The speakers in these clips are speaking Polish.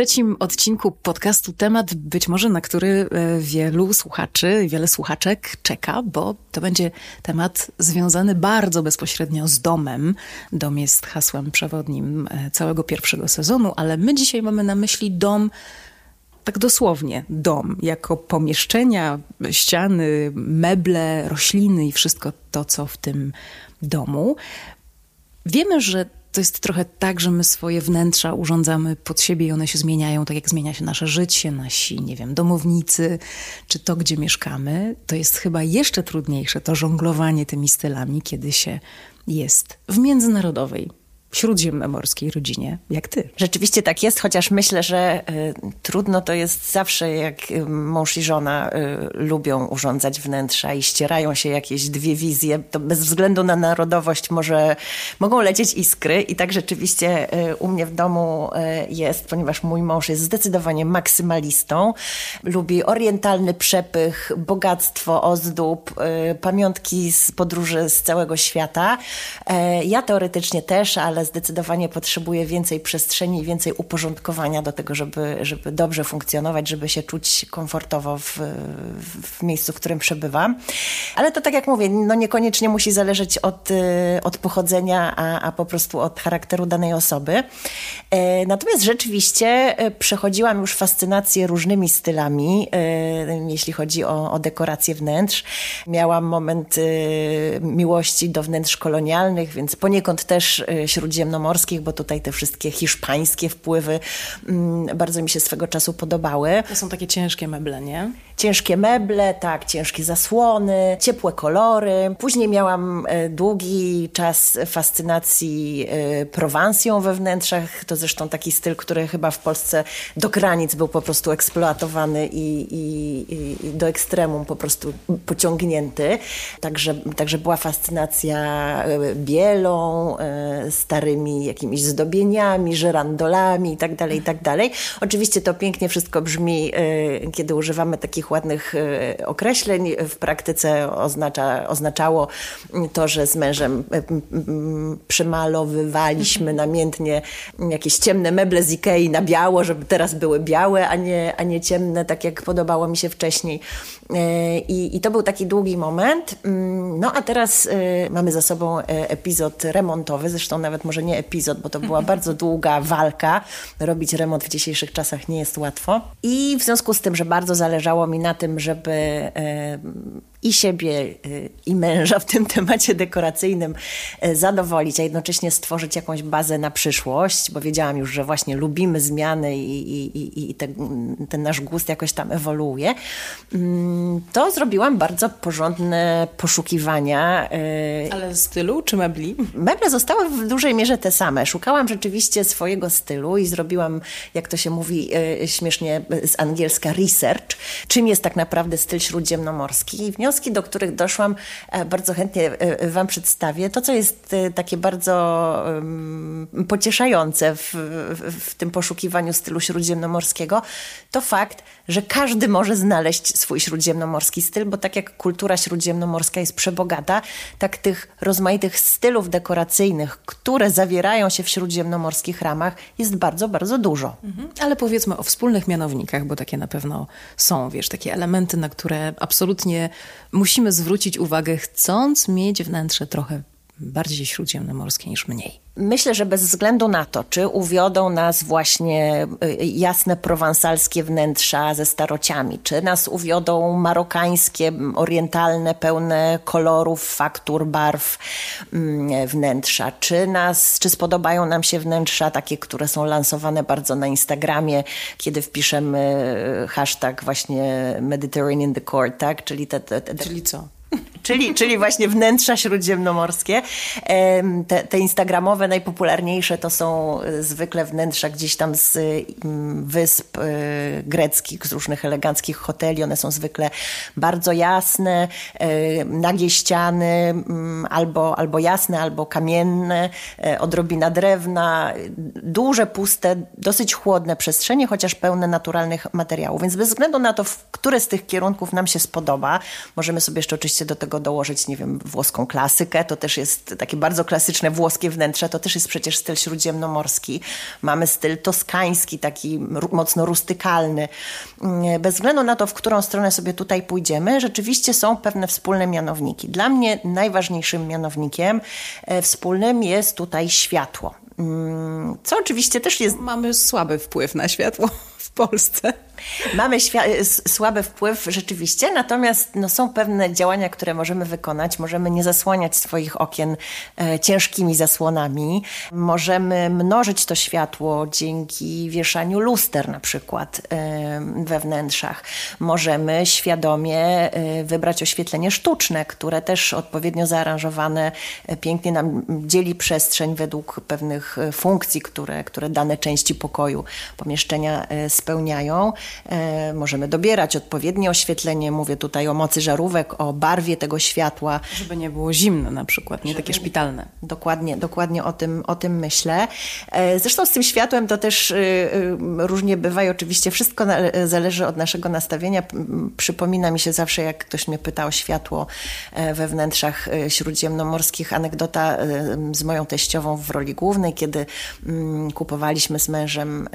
trzecim odcinku podcastu temat być może, na który e, wielu słuchaczy, wiele słuchaczek czeka, bo to będzie temat związany bardzo bezpośrednio z domem. Dom jest hasłem przewodnim e, całego pierwszego sezonu, ale my dzisiaj mamy na myśli dom tak dosłownie dom, jako pomieszczenia, ściany, meble, rośliny i wszystko to, co w tym domu. Wiemy, że to jest trochę tak, że my swoje wnętrza urządzamy pod siebie i one się zmieniają, tak jak zmienia się nasze życie, nasi, nie wiem, domownicy, czy to, gdzie mieszkamy. To jest chyba jeszcze trudniejsze, to żonglowanie tymi stylami, kiedy się jest w międzynarodowej śródziemnomorskiej rodzinie, jak ty. Rzeczywiście tak jest, chociaż myślę, że y, trudno to jest zawsze, jak y, mąż i żona y, lubią urządzać wnętrza i ścierają się jakieś dwie wizje, to bez względu na narodowość może, mogą lecieć iskry i tak rzeczywiście u mnie w domu jest, ponieważ mój mąż jest zdecydowanie maksymalistą, lubi orientalny przepych, bogactwo ozdób, pamiątki z podróży z całego świata. Ja teoretycznie też, ale ale zdecydowanie potrzebuje więcej przestrzeni i więcej uporządkowania do tego, żeby, żeby dobrze funkcjonować, żeby się czuć komfortowo w, w miejscu, w którym przebywam. Ale to tak jak mówię, no niekoniecznie musi zależeć od, y, od pochodzenia, a, a po prostu od charakteru danej osoby. E, natomiast rzeczywiście e, przechodziłam już fascynację różnymi stylami, e, jeśli chodzi o, o dekorację wnętrz. Miałam moment miłości do wnętrz kolonialnych, więc poniekąd też śród śródziemnomorskich, bo tutaj te wszystkie hiszpańskie wpływy mm, bardzo mi się swego czasu podobały. To są takie ciężkie meble, nie? Ciężkie meble, tak, ciężkie zasłony, ciepłe kolory. Później miałam e, długi czas fascynacji e, Prowansją we wnętrzach. To zresztą taki styl, który chyba w Polsce do granic był po prostu eksploatowany i, i, i do ekstremum po prostu pociągnięty. Także, także była fascynacja e, bielą, starymi jakimiś zdobieniami, żerandolami itd., tak itd. Tak Oczywiście to pięknie wszystko brzmi, kiedy używamy takich ładnych e, określeń. W praktyce oznacza, oznaczało to, że z mężem e, przymalowywaliśmy namiętnie jakieś ciemne meble z Ikei na biało, żeby teraz były białe, a nie, a nie ciemne, tak jak podobało mi się wcześniej. E, I, I to był taki długi moment. Mm, no a teraz mamy za sobą epizod remontowy, zresztą nawet może nie epizod, bo to była bardzo długa walka. Robić remont w dzisiejszych czasach nie jest łatwo. I w związku z tym, że bardzo zależało mi na tym, żeby i siebie, e, i męża w tym temacie dekoracyjnym e, zadowolić, a jednocześnie stworzyć jakąś bazę na przyszłość, bo wiedziałam już, że właśnie lubimy zmiany i, i, i ten, ten nasz gust jakoś tam ewoluuje, mm, to zrobiłam bardzo porządne poszukiwania. Ale stylu czy mebli? Meble zostały w dużej mierze te same. Szukałam rzeczywiście swojego stylu i zrobiłam, jak to się mówi śmiesznie z angielska, research, czym jest tak naprawdę styl śródziemnomorski. I wnioski, do których doszłam, e, bardzo chętnie e, e, Wam przedstawię. To, co jest takie bardzo pocieszające w, w, tym poszukiwaniu stylu śródziemnomorskiego, to fakt, że każdy może znaleźć swój śródziemnomorski styl, bo tak jak kultura śródziemnomorska jest przebogata, tak tych rozmaitych stylów dekoracyjnych, które zawierają się w śródziemnomorskich ramach, jest bardzo, bardzo dużo. Mhm. Ale powiedzmy o wspólnych mianownikach, bo takie na pewno są, wiesz, takie elementy, na które absolutnie musimy zwrócić uwagę, chcąc mieć wnętrze trochę bardziej śródziemnomorskie niż mniej. Myślę, że bez względu na to, czy uwiodą nas właśnie y, jasne prowansalskie wnętrza ze starociami, czy nas uwiodą marokańskie, orientalne, pełne kolorów, faktur, barw mm, wnętrza, czy nas, czy spodobają nam się wnętrza takie, które są lansowane bardzo na Instagramie, kiedy wpiszemy hashtag właśnie Mediterranean Decor, tak? Czyli te, te, te... Czyli co? czyli, czyli właśnie wnętrza śródziemnomorskie. Te, te instagramowe najpopularniejsze to są e, zwykle wnętrza gdzieś tam z wysp e, greckich, z różnych eleganckich hoteli. One są zwykle bardzo jasne, e, nagie ściany, mm, albo, albo jasne, albo kamienne, odrobina drewna, duże, puste, dosyć chłodne przestrzenie, chociaż pełne naturalnych materiałów. Więc bez względu na to, które z tych kierunków nam się spodoba, możemy sobie jeszcze oczywiście do tego tego dołożyć, nie wiem, włoską klasykę, to też jest takie bardzo klasyczne włoskie wnętrze, to też jest przecież styl śródziemnomorski. Mamy styl toskański, taki mocno rustykalny. Mm, bez względu na to, w którą stronę sobie tutaj pójdziemy, rzeczywiście są pewne wspólne mianowniki. Dla mnie najważniejszym mianownikiem e, wspólnym jest tutaj światło. Mm, co oczywiście też jest. Mamy słaby wpływ na światło w Polsce. Mamy słaby wpływ rzeczywiście, natomiast no, są pewne działania, które możemy wykonać. Możemy nie zasłaniać swoich okien e, ciężkimi zasłonami. Możemy mnożyć to światło dzięki wieszaniu luster na przykład e, we wnętrzach. Możemy świadomie e, wybrać oświetlenie sztuczne, które też odpowiednio zaaranżowane e, pięknie nam dzieli przestrzeń według pewnych e, funkcji, które, które dane części pokoju, pomieszczenia e, spełniają. E, możemy dobierać odpowiednie oświetlenie. Mówię tutaj o mocy żarówek, o barwie tego światła. Żeby nie było zimne na przykład, nie Żeby... takie szpitalne. Dokładnie, dokładnie o tym, o tym myślę. E, zresztą z tym światłem to też y, y, różnie bywa i oczywiście wszystko zależy od naszego nastawienia. Przypomina mi się zawsze, jak ktoś mnie pyta o światło e, we wnętrzach śródziemnomorskich, anegdota z moją teściową w roli głównej, kiedy mm, kupowaliśmy z mężem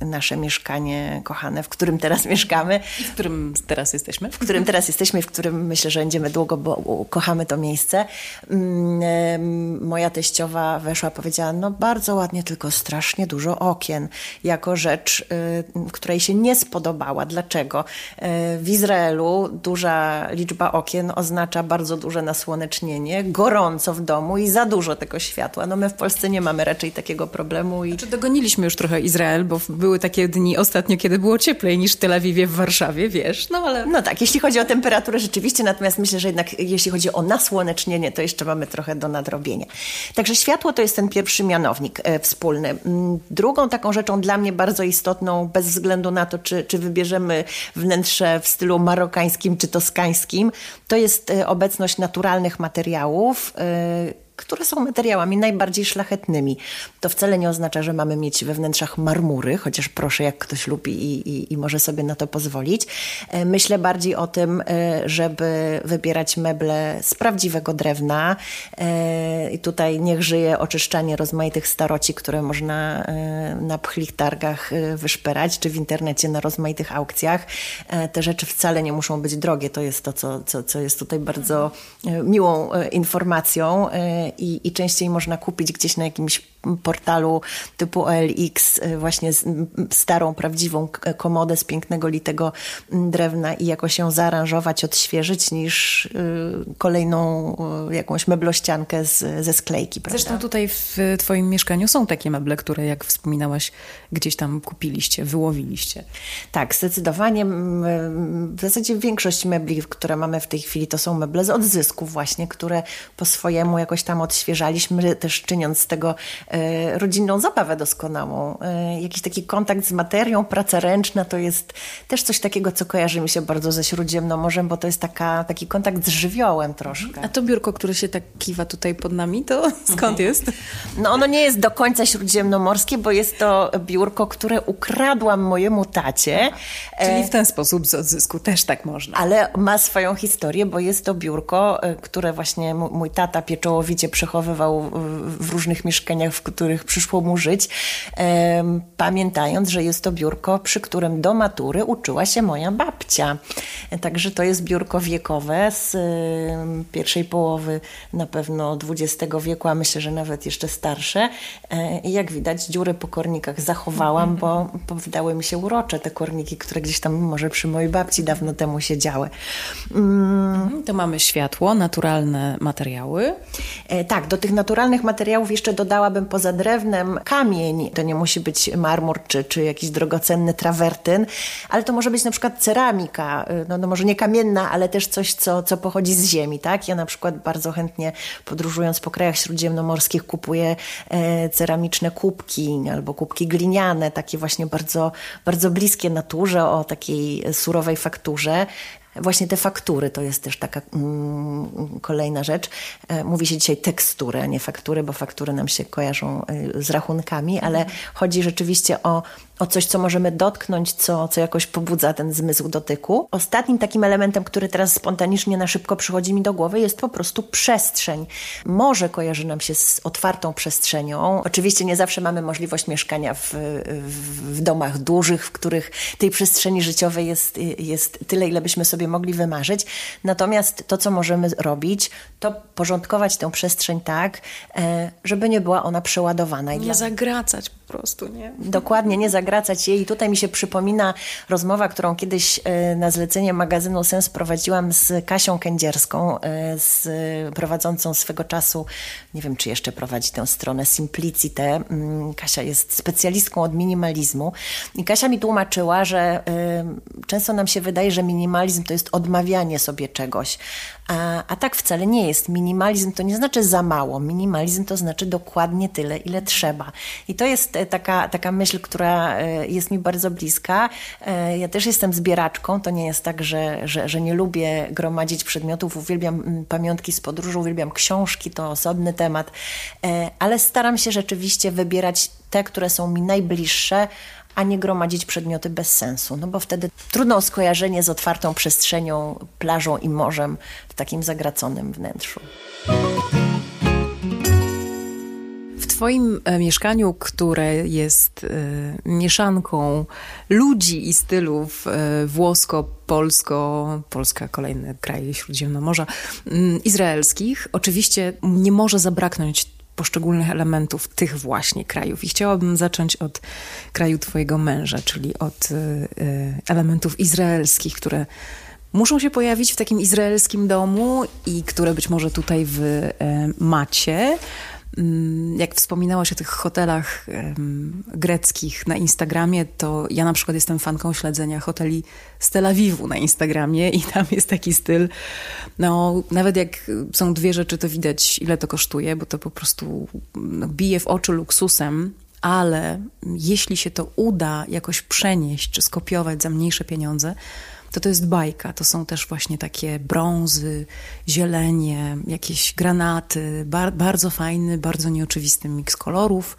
nasze mieszkanie kochane, w którym teraz mieszkamy. W którym teraz jesteśmy. W którym teraz jesteśmy, w którym myślę, że będziemy długo, bo kochamy to miejsce. Mm, moja teściowa weszła, powiedziała, no bardzo ładnie, tylko strasznie dużo okien, jako rzecz, y, której się nie spodobała. Dlaczego? Y, w Izraelu duża liczba okien oznacza bardzo duże nasłonecznienie, gorąco w domu i za dużo tego światła. No my w Polsce nie mamy raczej takiego problemu. I... Znaczy dogoniliśmy już trochę Izrael, bo były takie dni ostatnio, kiedy było cieplej niż w Tel Awiwie w Warszawie, wiesz, no ale... No tak, jeśli chodzi o temperaturę rzeczywiście, natomiast myślę, że jednak jeśli chodzi o nasłonecznienie, to jeszcze mamy trochę do nadrobienia. Także światło to jest ten pierwszy mianownik e, wspólny. Mm, drugą taką rzeczą dla mnie bardzo istotną, bez względu na to, czy, czy wybierzemy wnętrze w stylu marokańskim czy toskańskim, to jest e, obecność naturalnych materiałów, e, które są materiałami najbardziej szlachetnymi. To wcale nie oznacza, że mamy mieć we wnętrzach marmury, chociaż proszę, jak ktoś lubi i, i, i może sobie na to pozwolić. E, myślę bardziej o tym, e, żeby wybierać meble z prawdziwego drewna. E, I tutaj niech żyje oczyszczanie rozmaitych staroci, które można na pchlich targach wyszperać, czy w internecie na rozmaitych aukcjach. Te rzeczy wcale nie muszą być drogie. To jest to, co, co, co jest tutaj bardzo miłą informacją i, i częściej można kupić gdzieś na jakimś portalu typu OLX y, właśnie starą, prawdziwą komodę z pięknego litego drewna i jakoś ją zaaranżować, odświeżyć niż y, kolejną y, jakąś meblościankę z, ze sklejki. Prawda? Zresztą tutaj w twoim mieszkaniu są takie meble, które jak wspominałaś gdzieś tam kupiliście, wyłowiliście. Tak, zdecydowanie. W zasadzie większość mebli, które mamy w tej chwili to są meble z odzysków właśnie, które po swojemu jakoś tam odświeżaliśmy, też czyniąc z tego E, rodzinną zabawę doskonałą. E, jakiś taki kontakt z materią, praca ręczna to jest też coś takiego, co kojarzy mi się bardzo ze Śródziemnomorzem, bo to jest taka, taki kontakt z żywiołem troszkę. A to biurko, które się tak kiwa tutaj pod nami, to skąd mhm. jest? No ono nie jest do końca śródziemnomorskie, bo jest to biurko, które ukradłam mojemu tacie. Czyli w ten sposób z odzysku też tak można. Ale ma swoją historię, bo jest to biurko, e, które właśnie mój tata pieczołowicie przechowywał w różnych mieszkaniach, w których przyszło mu żyć, pamiętając, że jest to biurko, przy którym do matury uczyła się moja babcia. Także to jest biurko wiekowe z pierwszej połowy na pewno XX wieku, a myślę, że nawet jeszcze starsze. E, I jak widać, dziury po kornikach zachowałam, bo, bo wydały mi się urocze te korniki, które gdzieś tam może przy mojej babci dawno temu siedziały. Mm. To mamy światło, naturalne materiały. E, tak, do tych naturalnych materiałów jeszcze dodałabym poza drewnem kamień. To nie musi być marmur czy, czy jakiś drogocenny trawertyn, ale to może być na przykład ceramika, no, no może nie kamienna, ale też coś, co, co pochodzi z ziemi, tak? Ja na przykład bardzo chętnie podróżując po krajach śródziemnomorskich kupuję e, ceramiczne kubki albo kubki gliniane, takie właśnie bardzo, bardzo bliskie naturze, o takiej surowej fakturze. Właśnie te faktury to jest też taka mm, kolejna rzecz. E, mówi się dzisiaj tekstury, a nie faktury, bo faktury nam się kojarzą e, z rachunkami, ale chodzi rzeczywiście o o coś, co możemy dotknąć, co, co jakoś pobudza ten zmysł dotyku. Ostatnim takim elementem, który teraz spontanicznie na szybko przychodzi mi do głowy, jest po prostu przestrzeń. Morze kojarzy nam się z otwartą przestrzenią. Oczywiście nie zawsze mamy możliwość mieszkania w, w, w domach dużych, w których tej przestrzeni życiowej jest, jest tyle, ile byśmy sobie mogli wymarzyć. Natomiast to, co możemy robić, to porządkować tę przestrzeń tak, e, żeby nie była ona przeładowana. Nie dla... zagracać po prostu, nie? Dokładnie, nie zagracać jej. I tutaj mi się przypomina rozmowa, którą kiedyś e, na zlecenie magazynu Sens prowadziłam z Kasią Kędzierską, e, z prowadzącą swego czasu, nie wiem, czy jeszcze prowadzi tę stronę Simplicite. Mm, Kasia jest specjalistką od minimalizmu. I Kasia mi tłumaczyła, że często nam się wydaje, że minimalizm to jest odmawianie sobie czegoś. A, a tak wcale nie jest. Minimalizm to nie znaczy za mało. Minimalizm to znaczy dokładnie tyle, ile trzeba. I to jest e, taka, taka myśl, która e, jest mi bardzo bliska. E, ja też jestem zbieraczką. To nie jest tak, że, że, że nie lubię gromadzić przedmiotów. Uwielbiam mm, pamiątki z podróży, uwielbiam książki, to osobny temat. Ale staram się rzeczywiście wybierać te, które są mi najbliższe, a nie gromadzić przedmioty bez sensu, no bo wtedy trudno skojarzenie z otwartą przestrzenią, plażą i morzem w takim zagraconym wnętrzu. W Twoim e, mieszkaniu, które jest y, mieszanką ludzi i stylów y, włosko, polsko, Polska, kolejny kraj Śródziemnomorza, y, izraelskich, oczywiście nie może zabraknąć poszczególnych elementów tych właśnie krajów. I chciałabym zacząć od kraju Twojego męża, czyli od y, y, elementów izraelskich, które muszą się pojawić w takim izraelskim domu i które być może tutaj w y, macie. Mm, jak wspominałaś o tych hotelach greckich na Instagramie, to ja na przykład jestem fanką śledzenia hoteli z Tel Awiwu na Instagramie i tam jest taki styl, no nawet jak są dwie rzeczy, to widać ile to kosztuje, bo to po prostu no, bije w oczy luksusem, ale jeśli się to uda jakoś przenieść czy skopiować za mniejsze pieniądze, to to jest bajka. To są też właśnie takie brązy, zielenie, jakieś granaty. Bar bardzo fajny, bardzo nieoczywisty miks kolorów.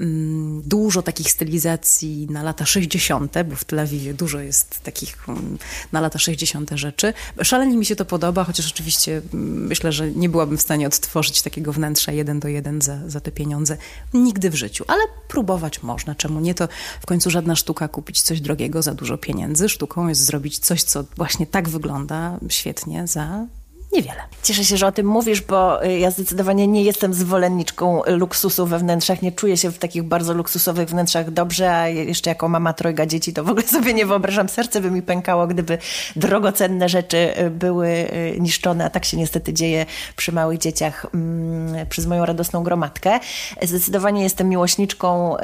Mm, dużo takich stylizacji na lata 60., bo w Tel Awiwie dużo jest takich mm, na lata 60. rzeczy. Szalenie mi się to podoba, chociaż oczywiście mm, myślę, że nie byłabym w stanie odtworzyć takiego wnętrza jeden do jeden za, za te pieniądze nigdy w życiu, ale próbować można. Czemu nie? To w końcu żadna sztuka kupić coś drogiego za dużo pieniędzy. Sztuką jest zrobić coś, co właśnie tak wygląda świetnie za niewiele. Cieszę się, że o tym mówisz, bo y, ja zdecydowanie nie jestem zwolenniczką luksusu we wnętrzach. Nie czuję się w takich bardzo luksusowych wnętrzach dobrze, a jeszcze jako mama trojga dzieci to w ogóle sobie nie wyobrażam. Serce by mi pękało, gdyby drogocenne rzeczy y, były y, niszczone, a tak się niestety dzieje przy małych dzieciach mm, przez moją radosną gromadkę. Zdecydowanie jestem miłośniczką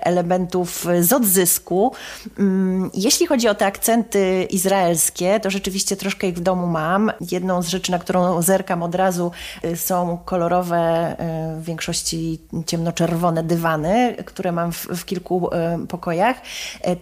elementów z odzysku. Mm, jeśli chodzi o te akcenty izraelskie, to rzeczywiście troszkę ich w domu mam. Jedną z rzeczy, na którą zerkam od razu, y, są kolorowe, y, w większości ciemnoczerwone dywany, które mam w, w kilku y, pokojach.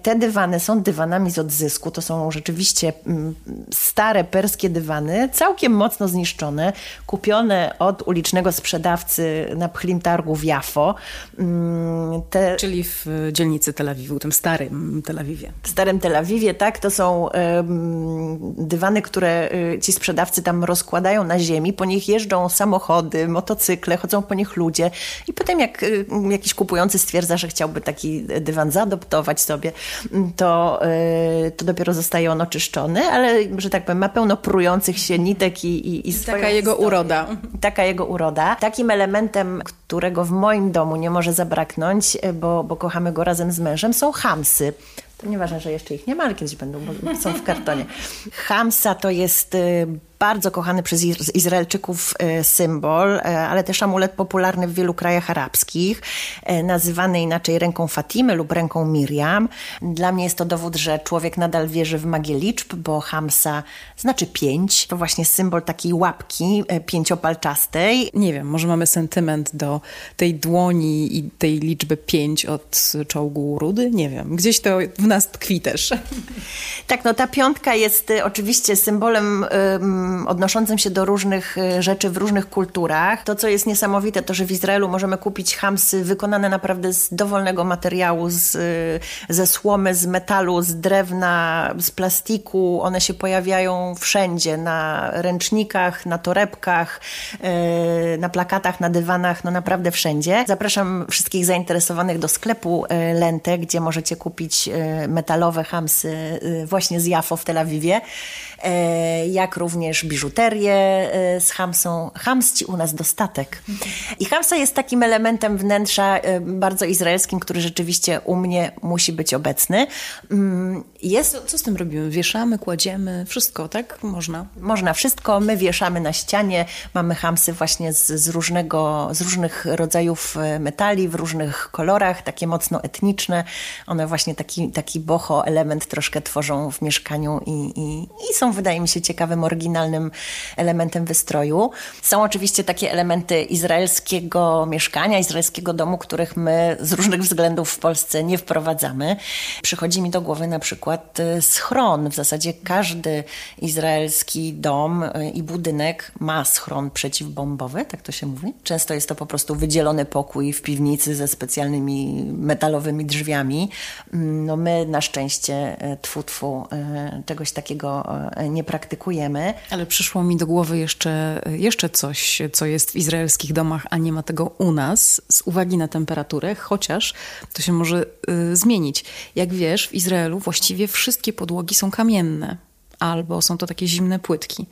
Te dywany są dywanami z odzysku. To są rzeczywiście mm, stare perskie dywany, całkiem mocno zniszczone, kupione od ulicznego sprzedawcy na pchlim targu w Jafo. Mm, te... Czyli w dzielnicy Tel Awiwu, tym starym Tel Awiwie. W starym Tel Awiwie, tak. To są dywany, które ci sprzedawcy tam roz rozkładają na ziemi, po nich jeżdżą samochody, motocykle, chodzą po nich ludzie i potem jak y, jakiś kupujący stwierdza, że chciałby taki dywan zaadoptować sobie, to, y, to dopiero zostaje on oczyszczony, ale, że tak powiem, ma pełno prujących się nitek i, i, i Taka jego historię. uroda. Taka jego uroda. Takim elementem, którego w moim domu nie może zabraknąć, bo, bo kochamy go razem z mężem, są hamsy. To nieważne, że jeszcze ich nie ma, ale kiedyś będą, bo są w kartonie. Hamsa to jest y, bardzo kochany przez Izraelczyków e, symbol, e, ale też amulet popularny w wielu krajach arabskich, e, nazywany inaczej ręką Fatimy lub ręką Miriam. Dla mnie jest to dowód, że człowiek nadal wierzy w magię liczb, bo Hamsa znaczy pięć. To właśnie symbol takiej łapki pięciopalczastej. Nie wiem, może mamy sentyment do tej dłoni i tej liczby pięć od czołgu rudy? Nie wiem. Gdzieś to w nas tkwi też. Tak, no ta piątka jest oczywiście symbolem um, odnoszącym się do różnych y, rzeczy w różnych kulturach. To, co jest niesamowite, to, że w Izraelu możemy kupić hamsy wykonane naprawdę z dowolnego materiału, z, y, ze słomy, z metalu, z drewna, z plastiku. One się pojawiają wszędzie, na ręcznikach, na torebkach, y, na plakatach, na dywanach, no naprawdę wszędzie. Zapraszam wszystkich zainteresowanych do sklepu Lente, gdzie możecie kupić metalowe hamsy właśnie z Jafo w Tel Awiwie. E, jak również biżuterię e, z hamsą. Hamsci u nas dostatek. I hamsa jest takim elementem wnętrza e, bardzo izraelskim, który rzeczywiście u mnie musi być obecny. Mm, jest... Co, co z tym robimy? Wieszamy, kładziemy, wszystko, tak? Można? Można wszystko. My wieszamy na ścianie. Mamy hamsy właśnie z, z, różnego, z różnych rodzajów metali, w różnych kolorach, takie mocno etniczne. One właśnie taki, taki boho element troszkę tworzą w mieszkaniu i, i, i są wydaje mi się, ciekawym, oryginalnym elementem wystroju. Są oczywiście takie elementy izraelskiego mieszkania, izraelskiego domu, których my z różnych względów w Polsce nie wprowadzamy. Przychodzi mi do głowy na przykład y, schron. W zasadzie każdy izraelski dom y, i budynek ma schron przeciwbombowy, tak to się mówi. Często jest to po prostu wydzielony pokój w piwnicy ze specjalnymi metalowymi drzwiami. Mm, no my na szczęście, y, tfu, tfu, czegoś takiego nie praktykujemy. Ale przyszło mi do głowy jeszcze, jeszcze coś, co jest w izraelskich domach, a nie ma tego u nas, z uwagi na temperaturę, chociaż to się może y, zmienić. Jak wiesz, w Izraelu właściwie wszystkie podłogi są kamienne, albo są to takie zimne płytki.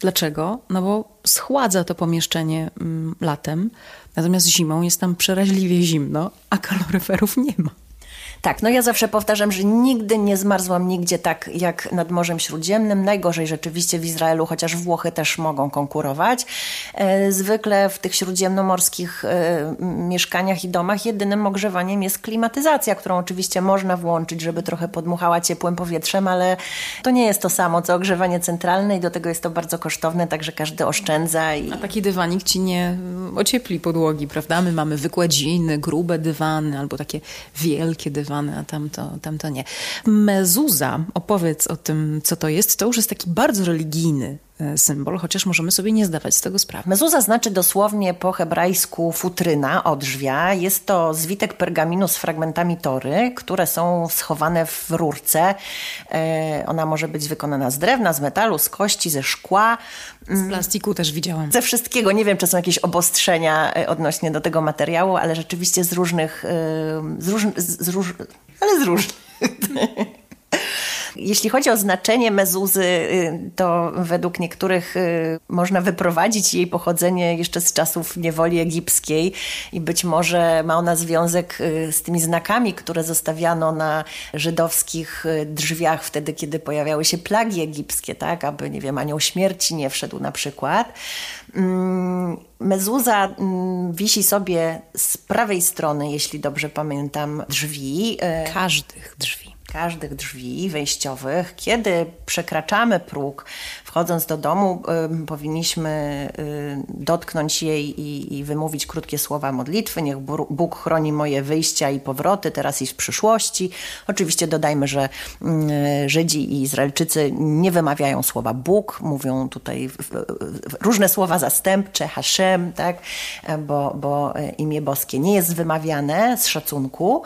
Dlaczego? No bo schładza to pomieszczenie mm, latem, natomiast zimą jest tam przeraźliwie zimno, a kaloryferów nie ma. Tak, no ja zawsze powtarzam, że nigdy nie zmarzłam nigdzie tak jak nad Morzem Śródziemnym. Najgorzej rzeczywiście w Izraelu, chociaż Włochy też mogą konkurować. E, zwykle w tych śródziemnomorskich e, mieszkaniach i domach jedynym ogrzewaniem jest klimatyzacja, którą oczywiście można włączyć, żeby trochę podmuchała ciepłym powietrzem, ale to nie jest to samo co ogrzewanie centralne i do tego jest to bardzo kosztowne, także każdy oszczędza. I... A taki dywanik ci nie ociepli podłogi, prawda? My mamy wykładziny, grube dywany albo takie wielkie dywany a tamto, tamto nie. Mezuza, opowiedz o tym, co to jest. To już jest taki bardzo religijny e, symbol, chociaż możemy sobie nie zdawać z tego sprawy. Mezuza znaczy dosłownie po hebrajsku futryna, odrzwia. Jest to zwitek pergaminu z fragmentami tory, które są schowane w rurce. E, ona może być wykonana z drewna, z metalu, z kości, ze szkła. Z plastiku też widziałam. Ze wszystkiego. Nie wiem, czy są jakieś obostrzenia e, odnośnie do tego materiału, ale rzeczywiście z różnych, z róż, z róż, ale z różnych. Jeśli chodzi o znaczenie mezuzy, y, to według niektórych y, można wyprowadzić jej pochodzenie jeszcze z czasów niewoli egipskiej i być może ma ona związek y, z tymi znakami, które zostawiano na żydowskich drzwiach wtedy, kiedy pojawiały się plagi egipskie, tak, aby, nie wiem, anioł śmierci nie wszedł na przykład. Mm, mezuza mm, wisi sobie z prawej strony, jeśli dobrze pamiętam, drzwi. Każdych drzwi każdych drzwi wejściowych. Kiedy przekraczamy próg, wchodząc do domu, y, powinniśmy y, dotknąć jej i, i, wymówić krótkie słowa modlitwy. Niech Bóg chroni moje wyjścia i powroty, teraz i w przyszłości. Oczywiście dodajmy, że y, Żydzi i Izraelczycy nie wymawiają słowa Bóg, mówią tutaj różne słowa zastępcze, Hashem, tak? bo, bo imię boskie nie jest wymawiane z szacunku.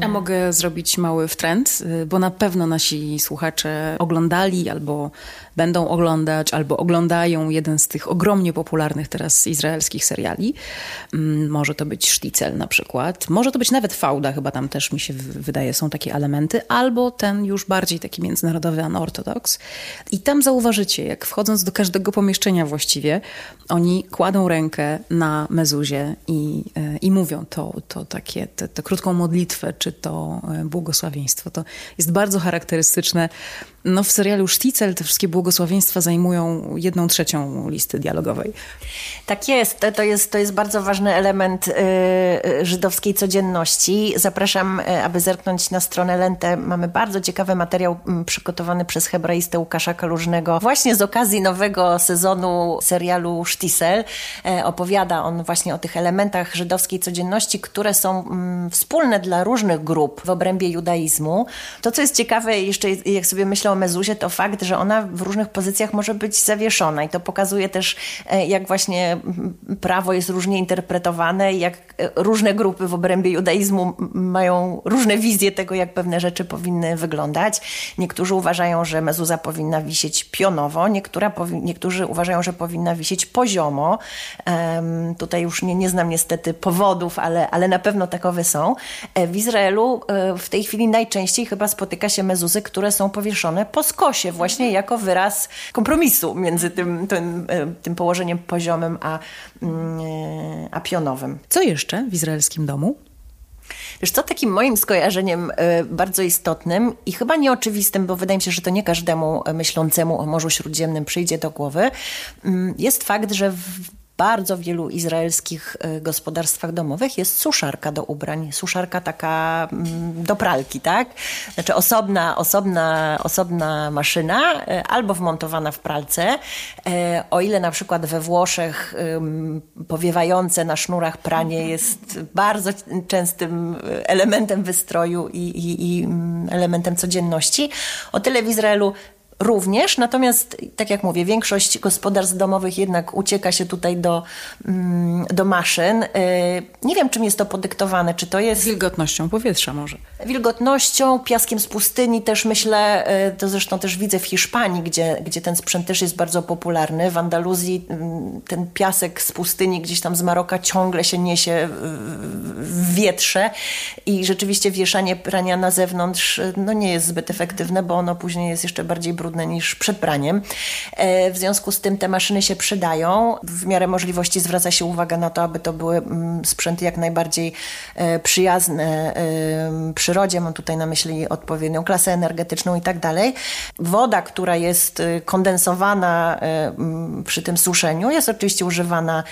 A mogę zrobić mały wtręt, y, bo na pewno nasi słuchacze oglądali albo będą oglądać, albo oglądają jeden z tych ogromnie popularnych teraz izraelskich seriali. Mm, może to być Szticel na przykład, może to być nawet Fauda, chyba tam też mi się wydaje są takie elementy, albo ten już bardziej taki międzynarodowy Unorthodox. I tam zauważycie, jak wchodząc do każdego pomieszczenia właściwie, oni kładą rękę na mezuzie i, y, i mówią to, to takie, tę krótką modlitwę czy to błogosławieństwo. To jest bardzo charakterystyczne. No, w serialu Szticel te wszystkie błogosławieństwa zajmują jedną trzecią listy dialogowej. Tak jest. To jest, to jest bardzo ważny element y, y żydowskiej codzienności. Zapraszam, y, aby zerknąć na stronę Lentę. Mamy bardzo ciekawy materiał y, przygotowany przez hebraistę Łukasza Kalużnego właśnie z okazji nowego sezonu serialu Szticel. Y, opowiada on właśnie o tych elementach żydowskiej codzienności, które są mm, wspólne dla różnych grup w obrębie judaizmu. To, co jest ciekawe, jeszcze jak sobie myślę o mezuzie, to fakt, że ona w różnych pozycjach może być zawieszona i to pokazuje też, e, jak właśnie prawo jest różnie interpretowane i jak e, różne grupy w obrębie judaizmu mają różne wizje tego, jak pewne rzeczy powinny wyglądać. Niektórzy uważają, że mezuza powinna wisieć pionowo, niektóra, niektórzy uważają, że powinna wisieć poziomo. Um, tutaj już nie, nie znam niestety powodów, ale, ale na pewno takowe są. E, w Izraelu w tej chwili najczęściej chyba spotyka się mezuzy, które są powieszone po skosie, właśnie jako wyraz kompromisu między tym, tym, tym położeniem poziomym a, mm, a pionowym. Co jeszcze w izraelskim domu? Wiesz co, takim moim skojarzeniem e, bardzo istotnym i chyba nieoczywistym, bo wydaje mi się, że to nie każdemu myślącemu o Morzu Śródziemnym przyjdzie do głowy, mm, jest fakt, że w bardzo wielu izraelskich e, gospodarstwach domowych jest suszarka do ubrań. Suszarka taka mm, do pralki, tak? Znaczy osobna, osobna, osobna maszyna e, albo wmontowana w pralce. E, o ile na przykład we Włoszech powiewające na sznurach pranie jest bardzo częstym elementem wystroju i, i, i mm, elementem codzienności, o tyle w Izraelu również, natomiast tak jak mówię, większość gospodarstw domowych jednak ucieka się tutaj do, mm, do maszyn. Y, nie wiem, czym jest to podyktowane, czy to jest... Wilgotnością powietrza może. Wilgotnością, piaskiem z pustyni też myślę, y, to zresztą też widzę w Hiszpanii, gdzie, gdzie ten sprzęt też jest bardzo popularny. W Andaluzji mm, ten piasek z pustyni gdzieś tam z Maroka ciągle się niesie w wietrze i rzeczywiście wieszanie prania na zewnątrz no nie jest zbyt efektywne, bo ono później jest jeszcze bardziej brudne brudne niż przed praniem. E, w związku z tym te maszyny się przydają. W miarę możliwości zwraca się uwagę na to, aby to były mm, sprzęty jak najbardziej e, przyjazne przyrodzie. Mam tutaj na myśli odpowiednią klasę energetyczną i tak dalej. Woda, która jest e, kondensowana przy tym suszeniu, jest oczywiście używana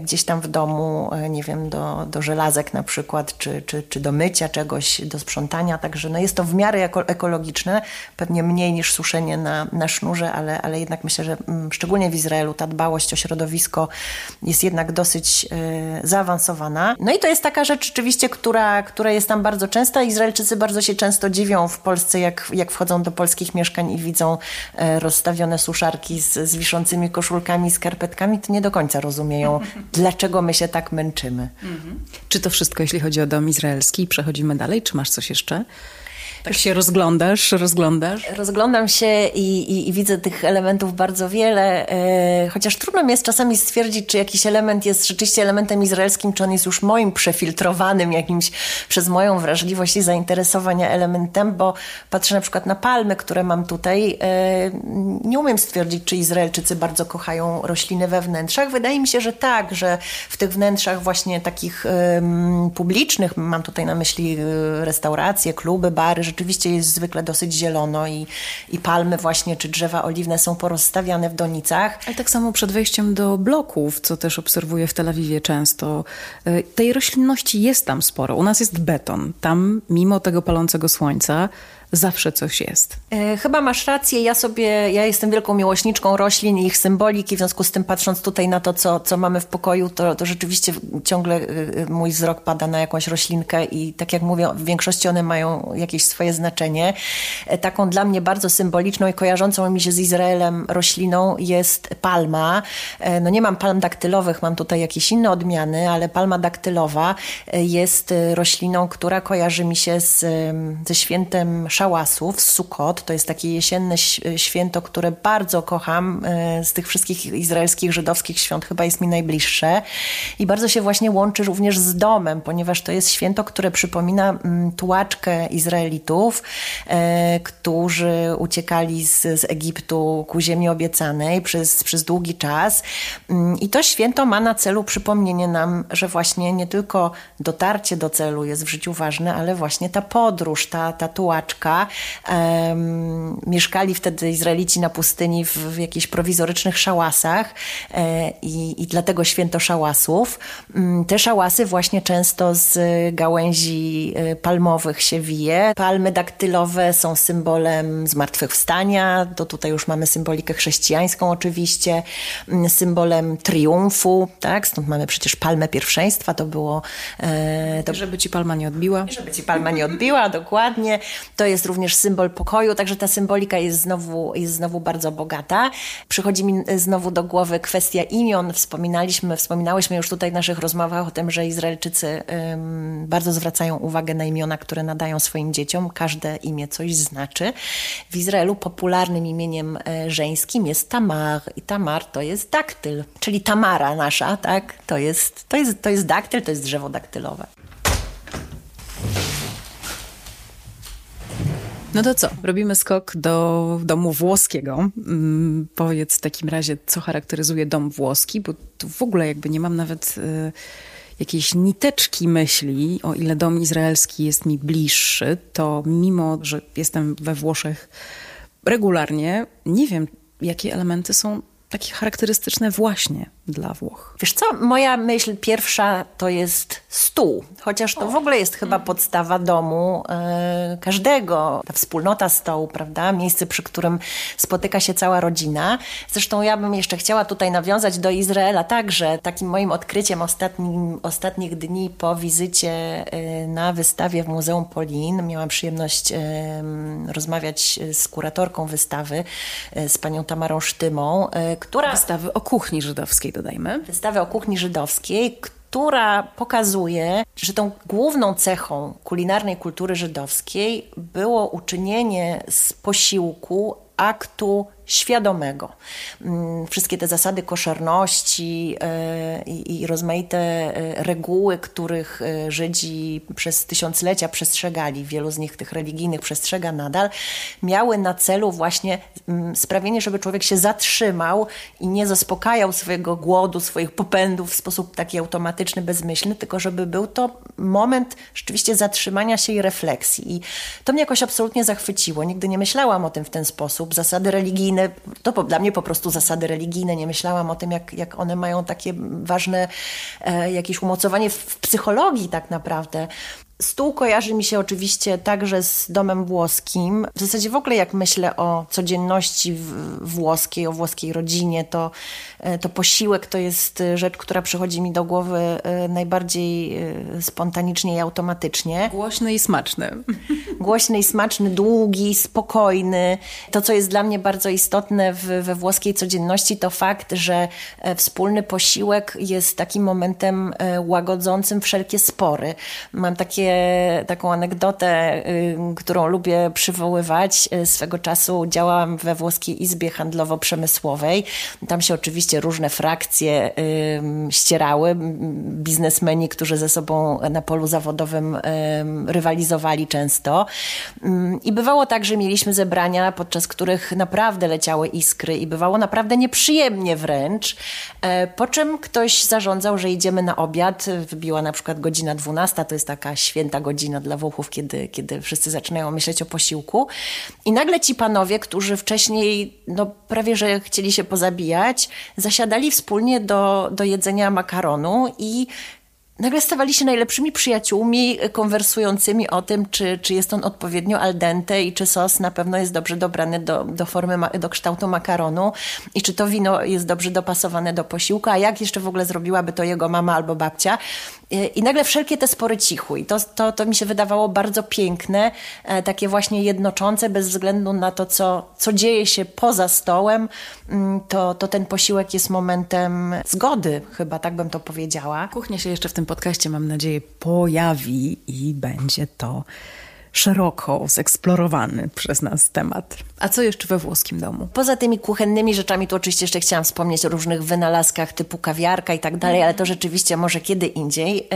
gdzieś tam w domu, nie wiem, do, do żelazek na przykład, czy, czy, czy do mycia czegoś, do sprzątania. Także no jest to w miarę ekologiczne, pewnie mniej niż suszenie na, na sznurze, ale, ale jednak myślę, że mm, szczególnie w Izraelu ta dbałość o środowisko jest jednak dosyć y, zaawansowana. No i to jest taka rzecz rzeczywiście, która, która jest tam bardzo częsta. Izraelczycy bardzo się często dziwią w Polsce, jak, jak wchodzą do polskich mieszkań i widzą y, rozstawione suszarki z, z wiszącymi koszulkami, skarpetkami, to nie do końca rozumieją, dlaczego my się tak męczymy. Mhm. Czy to wszystko, jeśli chodzi o dom izraelski? Przechodzimy dalej, czy masz coś jeszcze? Tak się rozglądasz, rozglądasz? Rozglądam się i, i, i widzę tych elementów bardzo wiele, e, chociaż trudno mi jest czasami stwierdzić, czy jakiś element jest rzeczywiście elementem izraelskim, czy on jest już moim przefiltrowanym jakimś przez moją wrażliwość i zainteresowania elementem, bo patrzę na przykład na palmy, które mam tutaj. E, nie umiem stwierdzić, czy Izraelczycy bardzo kochają rośliny we wnętrzach. Wydaje mi się, że tak, że w tych wnętrzach właśnie takich publicznych, mam tutaj na myśli e, restauracje, kluby, bary, rzeczywiście jest zwykle dosyć zielono i, i palmy właśnie, czy drzewa oliwne są porozstawiane w donicach. Ale tak samo przed wejściem do bloków, co też obserwuję w Tel Awiwie często, y, tej roślinności jest tam sporo. U nas jest beton. Tam, mimo tego palącego słońca, zawsze coś jest. E, chyba masz rację. Ja sobie, ja jestem wielką miłośniczką roślin i ich symboliki, w związku z tym patrząc tutaj na to, co, co mamy w pokoju, to, to rzeczywiście ciągle e, mój wzrok pada na jakąś roślinkę i tak jak mówię, w większości one mają jakieś swoje znaczenie. E, taką dla mnie bardzo symboliczną i kojarzącą mi się z Izraelem rośliną jest palma. No nie mam palm daktylowych, mam tutaj jakieś inne odmiany, ale palma daktylowa jest rośliną, która kojarzy mi się z, ze świętem szałasów, Sukkot. To jest takie jesienne święto, które bardzo kocham. E, z tych wszystkich izraelskich, żydowskich świąt chyba jest mi najbliższe. I bardzo się właśnie łączy również z domem, ponieważ to jest święto, które przypomina mm, tułaczkę Izraelitów, e, którzy uciekali z, z Egiptu ku ziemi obiecanej przez, przez długi czas. Mm, I to święto ma na celu przypomnienie nam, że właśnie nie tylko dotarcie do celu jest w życiu ważne, ale właśnie ta podróż, ta, ta tułaczka, Um, mieszkali wtedy Izraelici na pustyni w, w jakichś prowizorycznych szałasach e, i, i dlatego święto szałasów. Um, te szałasy właśnie często z gałęzi e, palmowych się wije. Palmy daktylowe są symbolem zmartwychwstania, to tutaj już mamy symbolikę chrześcijańską oczywiście, um, symbolem triumfu, tak? Stąd mamy przecież palmę pierwszeństwa, to było... E, to... Żeby ci palma nie odbiła. Żeby ci palma nie odbiła, dokładnie. To jest również symbol pokoju, także ta symbolika jest znowu, jest znowu bardzo bogata. Przychodzi mi znowu do głowy kwestia imion. Wspominaliśmy, wspominałyśmy już tutaj w naszych rozmowach o tym, że Izraelczycy um, bardzo zwracają uwagę na imiona, które nadają swoim dzieciom. Każde imię coś znaczy. W Izraelu popularnym imieniem e, żeńskim jest Tamar i Tamar to jest daktyl, czyli Tamara nasza, tak? To jest, to jest, to jest daktyl, to jest drzewo daktylowe. No to co? Robimy skok do domu włoskiego. Mm, powiedz w takim razie, co charakteryzuje dom włoski, bo tu w ogóle jakby nie mam nawet y, jakiejś niteczki myśli, o ile dom izraelski jest mi bliższy, to mimo, że jestem we Włoszech regularnie, nie wiem, jakie elementy są takie charakterystyczne właśnie dla Włoch. Wiesz co, moja myśl pierwsza to jest stół, chociaż to w ogóle jest chyba podstawa domu e, każdego. Ta wspólnota stołu, prawda? Miejsce, przy którym spotyka się cała rodzina. Zresztą ja bym jeszcze chciała tutaj nawiązać do Izraela także. Takim moim odkryciem ostatnim, ostatnich dni po wizycie e, na wystawie w Muzeum Polin miałam przyjemność e, rozmawiać z kuratorką wystawy, z panią Tamarą Sztymą, która... Wystawy o kuchni żydowskiej dodajmy. Wystawę o kuchni żydowskiej, która pokazuje, że tą główną cechą kulinarnej kultury żydowskiej było uczynienie z posiłku aktu świadomego. Mm, wszystkie te zasady koszerności e, i rozmaite e, reguły, których e, Żydzi przez tysiąclecia przestrzegali, wielu z nich tych religijnych przestrzega nadal, miały na celu właśnie mm, sprawienie, żeby człowiek się zatrzymał i nie zaspokajał swojego głodu, swoich popędów w sposób taki automatyczny, bezmyślny, tylko żeby był to moment rzeczywiście zatrzymania się i refleksji. I to mnie jakoś absolutnie zachwyciło. Nigdy nie myślałam o tym w ten sposób. Zasady religijne religijne, to dla mnie po prostu zasady religijne. Nie myślałam o tym, jak, jak one mają takie ważne e, jakieś umocowanie w, w psychologii tak naprawdę. Stół kojarzy mi się oczywiście także z domem włoskim. W zasadzie w ogóle jak myślę o codzienności włoskiej, o włoskiej rodzinie, to, e, to posiłek to jest e, rzecz, która przychodzi mi do głowy e, najbardziej spontanicznie i automatycznie. Głośny i smaczny. Głośny i smaczny, długi, spokojny. To, co jest dla mnie bardzo istotne w, we włoskiej codzienności, to fakt, że wspólny posiłek jest takim momentem łagodzącym wszelkie spory. Mam takie takie, taką anegdotę, którą lubię przywoływać. Y, swego czasu działałam we włoskiej izbie handlowo-przemysłowej. Tam się oczywiście różne frakcje ścierały. Biznesmeni, którzy ze sobą na polu zawodowym rywalizowali często. I bywało tak, że mieliśmy zebrania, podczas których naprawdę leciały iskry i bywało naprawdę nieprzyjemnie wręcz. E, po czym ktoś zarządzał, że idziemy na obiad. Wybiła na przykład godzina 12, to jest taka święta godzina dla Włochów, kiedy, kiedy wszyscy zaczynają myśleć o posiłku. I nagle ci panowie, którzy wcześniej no, prawie że chcieli się pozabijać, zasiadali wspólnie do, do jedzenia makaronu i nagle stawali się najlepszymi przyjaciółmi, konwersującymi o tym, czy, czy jest on odpowiednio al dente i czy sos na pewno jest dobrze dobrany do, do formy, do kształtu makaronu i czy to wino jest dobrze dopasowane do posiłku, a jak jeszcze w ogóle zrobiłaby to jego mama albo babcia. I nagle wszelkie te spory cichły. I to, to, to mi się wydawało bardzo piękne, e, takie właśnie jednoczące, bez względu na to, co, co dzieje się poza stołem, mm, to, to ten posiłek jest momentem zgody, chyba tak bym to powiedziała. Kuchnia się jeszcze w tym podcaście, mam nadzieję, pojawi i będzie to szeroko zeksplorowany przez nas temat. A co jeszcze we włoskim domu? Poza tymi kuchennymi rzeczami, tu oczywiście jeszcze chciałam wspomnieć o różnych wynalazkach typu kawiarka i tak dalej, ale to rzeczywiście może kiedy indziej.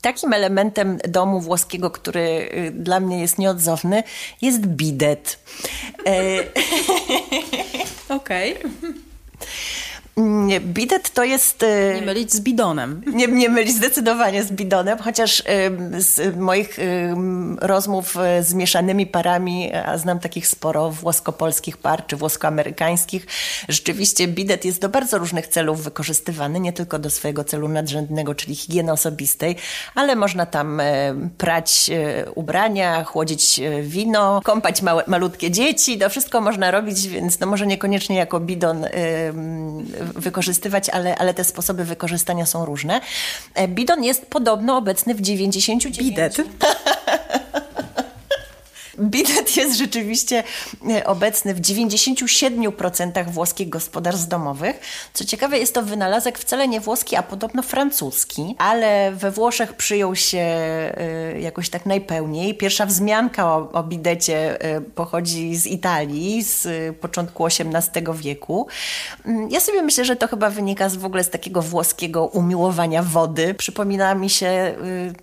Takim elementem domu włoskiego, który y, dla mnie jest nieodzowny, jest bidet. E, Okej. Okay. Bidet to jest... E, nie mylić z bidonem. Nie, nie mylić zdecydowanie z bidonem, chociaż z moich rozmów e, z mieszanymi parami, a znam takich sporo włosko-polskich par czy włosko-amerykańskich, rzeczywiście bidet jest do bardzo różnych celów wykorzystywany, nie tylko do swojego celu nadrzędnego, czyli higieny osobistej, ale można tam prać ubrania, chłodzić wino, kąpać małe, malutkie dzieci, to wszystko można robić, więc no może niekoniecznie jako bidon wykorzystywać, ale, ale te sposoby wykorzystania są różne. E, bidon jest podobno obecny w 99... Bidet. bidet jest rzeczywiście e, obecny w 97% włoskich gospodarstw domowych. Co ciekawe, jest to wynalazek wcale nie włoski, a podobno francuski, ale we Włoszech przyjął się e, jakoś tak najpełniej. Pierwsza wzmianka o, o bidecie e, pochodzi z Italii, z początku XVIII wieku. Mm, ja sobie myślę, że to chyba wynika z, w ogóle z takiego włoskiego umiłowania wody. Przypomina mi się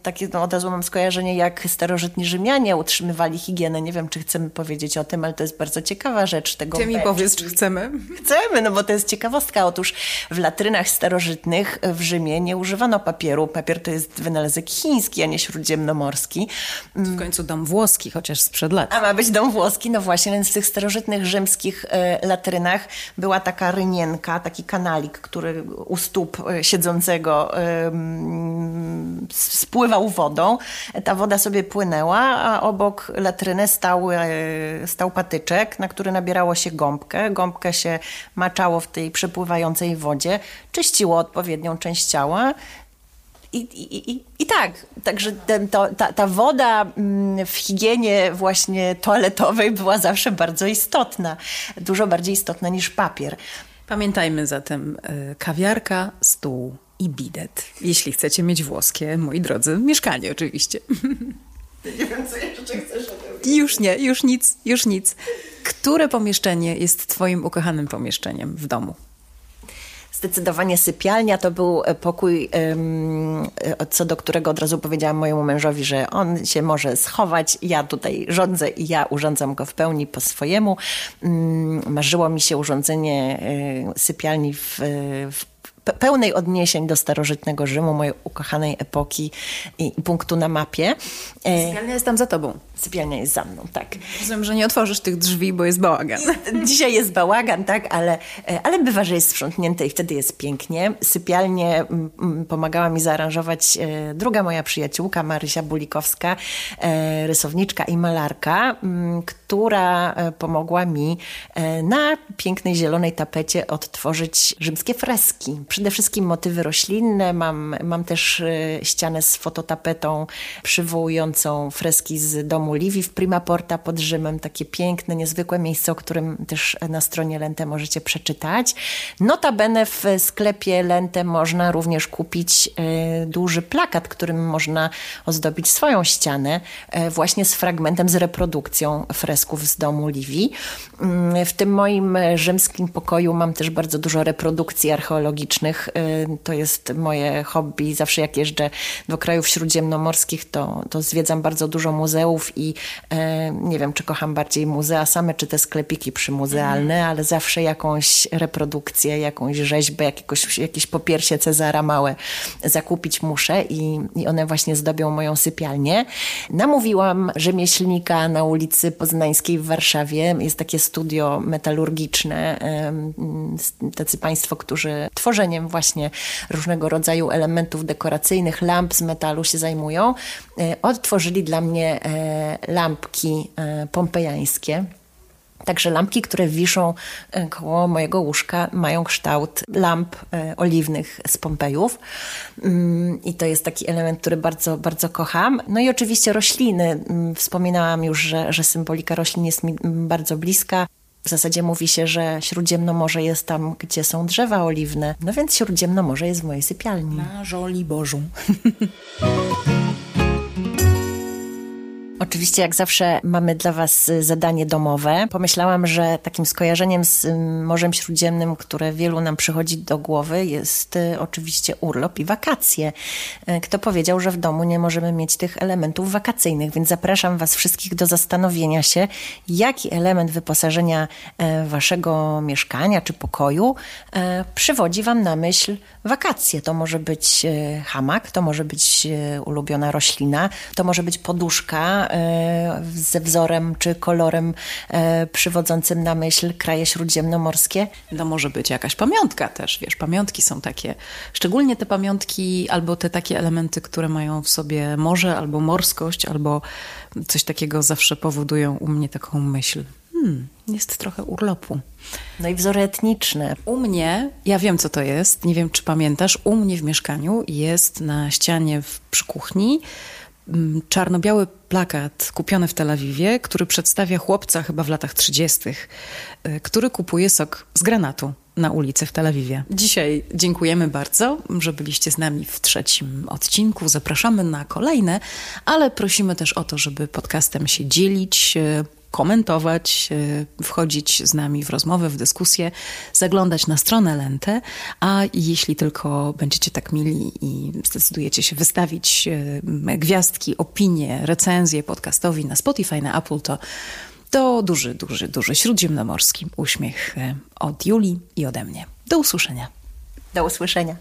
takie, no od razu mam skojarzenie, jak starożytni Rzymianie utrzymywali higienę. Nie wiem, czy chcemy powiedzieć o tym, ale to jest bardzo ciekawa rzecz tego. Ty mi powiedz, czy chcemy? Chcemy, no bo to jest ciekawostka. Otóż w latrynach starożytnych w Rzymie nie używano papieru. Papier to jest wynalazek chiński, a nie śródziemnomorski. W końcu dom włoski, chociaż sprzed lat. A ma być dom włoski, no właśnie, więc w tych starożytnych rzymskich e, latrynach była taka rynienka, taki kanalik, który u stóp e, siedzącego spływał wodą. Ta woda sobie płynęła, a obok latryny stał, e, stał patyczek, na który nabierało się gąbkę. Gąbkę się maczało w tej przepływającej wodzie, czyściło odpowiednią część ciała. I, i, i, I tak, także ten, to, ta, ta woda mm, w higienie właśnie toaletowej była zawsze bardzo istotna, dużo bardziej istotna niż papier. Pamiętajmy zatem e, kawiarka, stół i bidet. Jeśli chcecie mieć włoskie, moi drodzy, mieszkanie oczywiście. Nie wiem, co jeszcze chcesz Już nie, już nic, już nic. Które pomieszczenie jest twoim ukochanym pomieszczeniem w domu? Zdecydowanie sypialnia to był e, pokój, e, co do którego od razu powiedziałam mojemu mężowi, że on się może schować. Ja tutaj rządzę i ja urządzam go w pełni po swojemu. Mm, marzyło mi się urządzenie e, sypialni w, w pełnej odniesień do starożytnego Rzymu, mojej ukochanej epoki i punktu na mapie. Sypialnia jest tam za tobą. Sypialnia jest za mną, tak. Rozumiem, że nie otworzysz tych drzwi, bo jest bałagan. Dzisiaj jest bałagan, tak, ale, e, ale bywa, że jest sprzątnięte i wtedy jest pięknie. Sypialnię mm, pomagała mi zaaranżować e, druga moja przyjaciółka, Marysia Bulikowska, e, rysowniczka i malarka, która pomogła mi na pięknej zielonej tapecie odtworzyć rzymskie freski. Przede wszystkim motywy roślinne. Mam, mam też ścianę z fototapetą przywołującą freski z domu Livi w Prima Porta pod Rzymem. Takie piękne, niezwykłe miejsce, o którym też na stronie Lente możecie przeczytać. Notabene w sklepie Lente można również kupić e, duży plakat, którym można ozdobić swoją ścianę e, właśnie z fragmentem, z reprodukcją fresków z domu Livi. Mm, w tym moim rzymskim pokoju mam też bardzo dużo reprodukcji archeologicznych. E, to jest moje hobby. Zawsze jak jeżdżę do krajów śródziemnomorskich, to, to zwiedzam bardzo dużo muzeów i e, nie wiem, czy kocham bardziej muzea same, czy te sklepiki przymuzealne, mhm. ale zawsze jakąś reprodukcję, jakąś rzeźbę, jakiegoś, jakieś popiersie Cezara małe zakupić muszę i, i one właśnie zdobią moją sypialnię. Namówiłam rzemieślnika na ulicy Poznańskiej w Warszawie. Jest takie studio metalurgiczne. Tacy państwo, którzy właśnie różnego rodzaju elementów dekoracyjnych, lamp z metalu się zajmują. E, odtworzyli dla mnie e, lampki e, pompejańskie. Także lampki, które wiszą koło mojego łóżka, mają kształt lamp oliwnych z Pompejów. Mm, I to jest taki element, który bardzo, bardzo kocham. No i oczywiście rośliny. Mm, wspominałam już, że, że symbolika roślin jest mi bardzo bliska. W zasadzie mówi się, że Śródziemnomorze jest tam, gdzie są drzewa oliwne. No więc Śródziemnomorze jest w mojej sypialni. Na żoli Bożą. Oczywiście, jak zawsze, mamy dla Was zadanie domowe. Pomyślałam, że takim skojarzeniem z Morzem Śródziemnym, które wielu nam przychodzi do głowy, jest y, oczywiście urlop i wakacje. Y, kto powiedział, że w domu nie możemy mieć tych elementów wakacyjnych, więc zapraszam Was wszystkich do zastanowienia się, jaki element wyposażenia Waszego mieszkania czy pokoju przywodzi Wam na myśl wakacje. To może być hamak, to może być ulubiona roślina, to może być poduszka ze wzorem czy kolorem e, przywodzącym na myśl kraje śródziemnomorskie? No może być jakaś pamiątka też, wiesz, pamiątki są takie, szczególnie te pamiątki albo te takie elementy, które mają w sobie morze albo morskość, albo coś takiego zawsze powodują u mnie taką myśl. Hmm, jest trochę urlopu. No i wzory etniczne. U mnie, ja wiem co to jest, nie wiem czy pamiętasz, u mnie w mieszkaniu jest na ścianie w, przy kuchni czarno-biały plakat kupiony w Tel Awiwie, który przedstawia chłopca chyba w latach 30., y, który kupuje sok z granatu na ulicy w Tel Awiwie. Dzisiaj dziękujemy bardzo, że byliście z nami w trzecim odcinku. Zapraszamy na kolejne, ale prosimy też o to, żeby podcastem się dzielić, y, komentować, e, wchodzić z nami w rozmowę, w dyskusję, zaglądać na stronę Lentę, a jeśli tylko będziecie tak mili i zdecydujecie się wystawić e, gwiazdki, opinie, recenzje podcastowi na Spotify, na Apple, to to duży, duży, duży śródziemnomorski uśmiech e, od Julii i ode mnie. Do usłyszenia. Do usłyszenia.